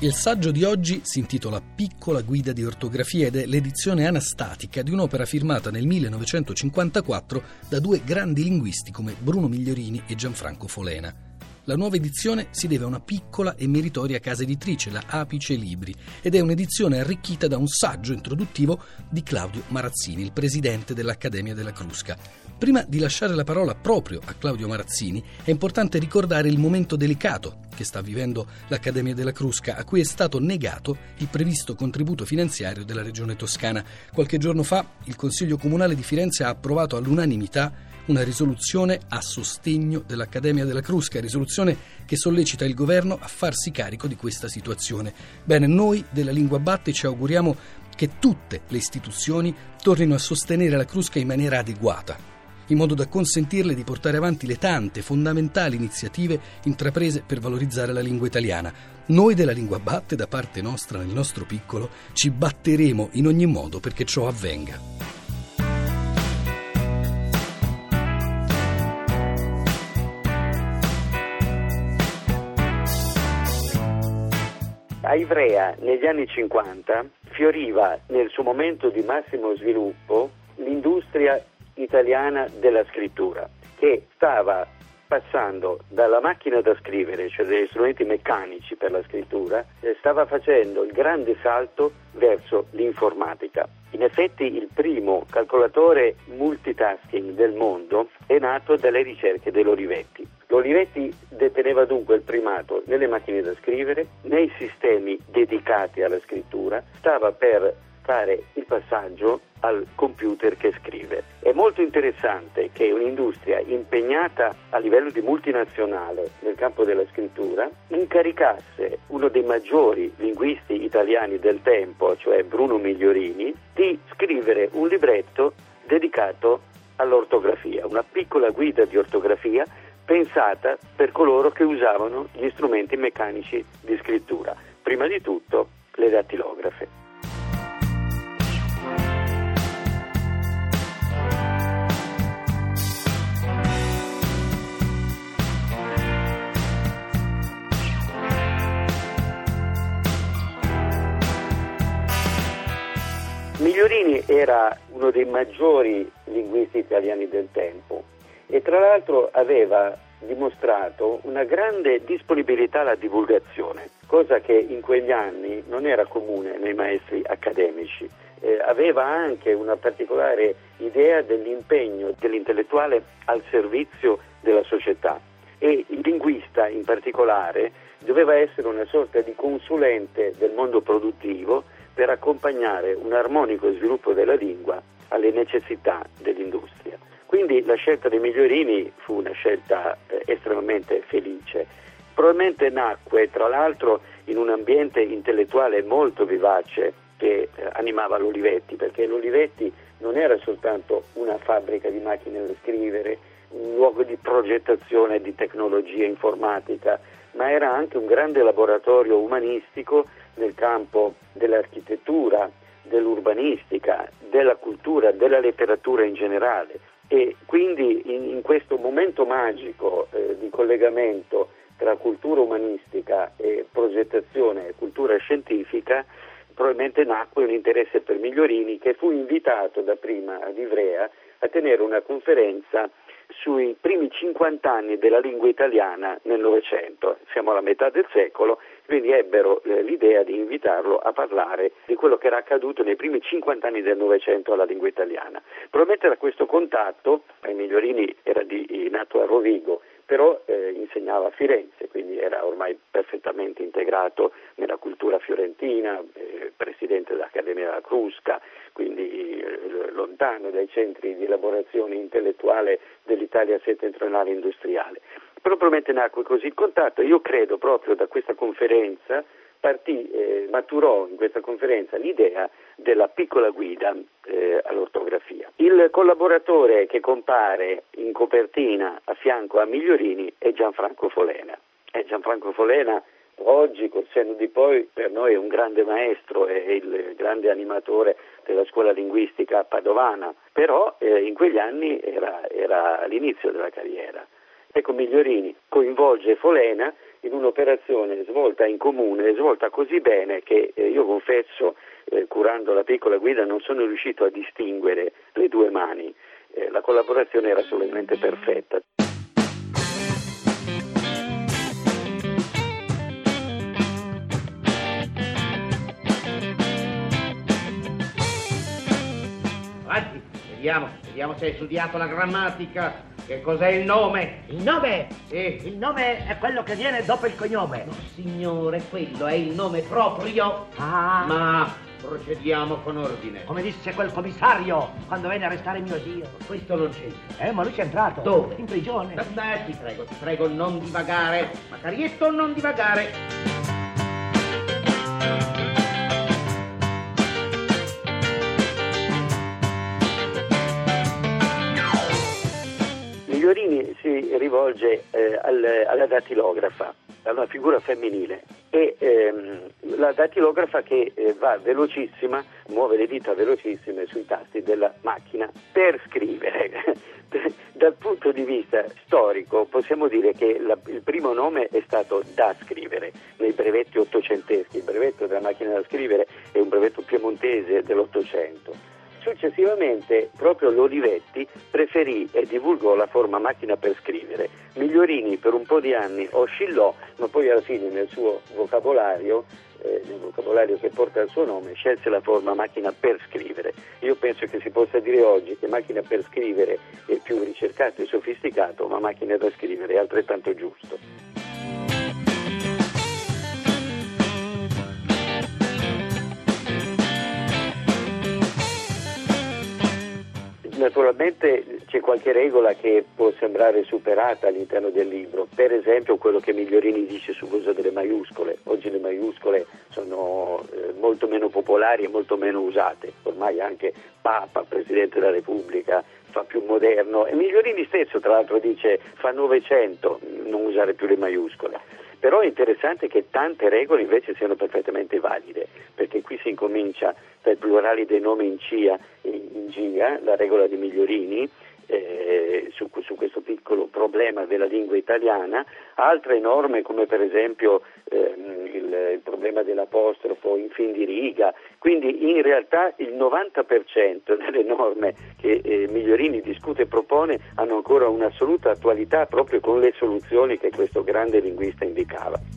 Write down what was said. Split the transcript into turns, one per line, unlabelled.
Il saggio di oggi si intitola Piccola guida di ortografia ed è l'edizione anastatica di un'opera firmata nel 1954 da due grandi linguisti come Bruno Migliorini e Gianfranco Folena. La nuova edizione si deve a una piccola e meritoria casa editrice, la Apice Libri, ed è un'edizione arricchita da un saggio introduttivo di Claudio Marazzini, il presidente dell'Accademia della Crusca. Prima di lasciare la parola proprio a Claudio Marazzini, è importante ricordare il momento delicato che sta vivendo l'Accademia della Crusca, a cui è stato negato il previsto contributo finanziario della Regione Toscana. Qualche giorno fa il Consiglio Comunale di Firenze ha approvato all'unanimità una risoluzione a sostegno dell'Accademia della Crusca, risoluzione che sollecita il governo a farsi carico di questa situazione. Bene, noi della Lingua Batte ci auguriamo che tutte le istituzioni tornino a sostenere la Crusca in maniera adeguata in modo da consentirle di portare avanti le tante fondamentali iniziative intraprese per valorizzare la lingua italiana. Noi della Lingua Batte, da parte nostra, nel nostro piccolo, ci batteremo in ogni modo perché ciò avvenga.
A Ivrea negli anni 50 fioriva nel suo momento di massimo sviluppo l'industria italiana della scrittura, che stava passando dalla macchina da scrivere, cioè degli strumenti meccanici per la scrittura, stava facendo il grande salto verso l'informatica. In effetti il primo calcolatore multitasking del mondo è nato dalle ricerche dell'Olivetti. L'Olivetti deteneva dunque il primato nelle macchine da scrivere, nei sistemi dedicati alla scrittura, stava per fare il passaggio al computer che scrive. È molto interessante che un'industria impegnata a livello di multinazionale nel campo della scrittura incaricasse uno dei maggiori linguisti italiani del tempo, cioè Bruno Migliorini, di scrivere un libretto dedicato all'ortografia, una piccola guida di ortografia pensata per coloro che usavano gli strumenti meccanici di scrittura, prima di tutto le dattilografe. Migliorini era uno dei maggiori linguisti italiani del tempo e tra l'altro aveva dimostrato una grande disponibilità alla divulgazione, cosa che in quegli anni non era comune nei maestri accademici. Eh, aveva anche una particolare idea dell'impegno dell'intellettuale al servizio della società e il linguista in particolare doveva essere una sorta di consulente del mondo produttivo per accompagnare un armonico sviluppo della lingua alle necessità dell'industria. Quindi la scelta dei Migliorini fu una scelta eh, estremamente felice. Probabilmente nacque, tra l'altro, in un ambiente intellettuale molto vivace che eh, animava l'Olivetti, perché l'Olivetti non era soltanto una fabbrica di macchine da scrivere, un luogo di progettazione di tecnologia informatica, ma era anche un grande laboratorio umanistico nel campo dell'architettura, dell'urbanistica, della cultura, della letteratura in generale. E quindi in, in questo momento magico eh, di collegamento tra cultura umanistica e progettazione e cultura scientifica probabilmente nacque un interesse per Migliorini che fu invitato da prima ad Ivrea a tenere una conferenza sui primi 50 anni della lingua italiana nel Novecento, siamo alla metà del secolo, quindi ebbero eh, l'idea di invitarlo a parlare di quello che era accaduto nei primi 50 anni del Novecento alla lingua italiana. Promettere a questo contatto, Migliorini era di, nato a Rovigo, però eh, insegnava a Firenze, quindi era ormai perfettamente integrato nella cultura fiorentina, eh, presidente dell'Accademia della Crusca, quindi eh, lontano dai centri di elaborazione intellettuale dell'Italia settentrionale industriale. Propriamente nacque così il contatto, io credo proprio da questa conferenza partì, eh, maturò in questa conferenza l'idea della piccola guida eh, all'ortografia. Il collaboratore che compare in copertina a fianco a Migliorini è Gianfranco Folena. E Gianfranco Folena oggi col senno di poi per noi è un grande maestro, è il grande animatore della scuola linguistica padovana, però eh, in quegli anni era, era all'inizio della carriera. Ecco, Migliorini coinvolge Folena in un'operazione svolta in comune, svolta così bene che eh, io confesso, eh, curando la piccola guida, non sono riuscito a distinguere le due mani. Eh, la collaborazione era assolutamente perfetta.
Vediamo, vediamo se hai studiato la grammatica. Che cos'è il nome?
Il nome?
Sì.
Il nome è quello che viene dopo il cognome.
No, signore, quello è il nome proprio.
Ah,
Ma procediamo con ordine.
come disse quel commissario quando venne a arrestare mio zio.
Questo non c'entra.
Eh, ma lui c'è entrato.
Dove?
In prigione.
Beh, ti prego, ti prego, non divagare. Macarietto, non divagare.
Rivolge eh, al- alla datilografa, a una figura femminile e ehm, la datilografa che eh, va velocissima, muove le dita velocissime sui tasti della macchina per scrivere. Dal punto di vista storico possiamo dire che la- il primo nome è stato da scrivere nei brevetti ottocenteschi, il brevetto della macchina da scrivere è un brevetto piemontese dell'Ottocento. Successivamente proprio l'Olivetti preferì e divulgò la forma macchina per scrivere. Migliorini per un po' di anni oscillò, ma poi alla fine nel suo vocabolario, eh, nel vocabolario che porta il suo nome, scelse la forma macchina per scrivere. Io penso che si possa dire oggi che macchina per scrivere è più ricercato e sofisticato, ma macchina da scrivere è altrettanto giusto. Naturalmente c'è qualche regola che può sembrare superata all'interno del libro, per esempio quello che Migliorini dice sull'uso delle maiuscole. Oggi le maiuscole sono eh, molto meno popolari e molto meno usate, ormai anche Papa, Presidente della Repubblica, fa più moderno e Migliorini stesso tra l'altro dice fa Novecento non usare più le maiuscole. Però è interessante che tante regole invece siano perfettamente valide, perché qui si incomincia dai plurali dei nomi in CIA, in GIA, la regola di Migliorini, eh, su, su, questo piccolo problema della lingua italiana, altre norme come per esempio il, problema dell'apostrofo in fin di riga, quindi in realtà il 90% delle norme che eh, Migliorini discute e propone hanno ancora un'assoluta attualità proprio con le soluzioni che questo grande linguista indicava.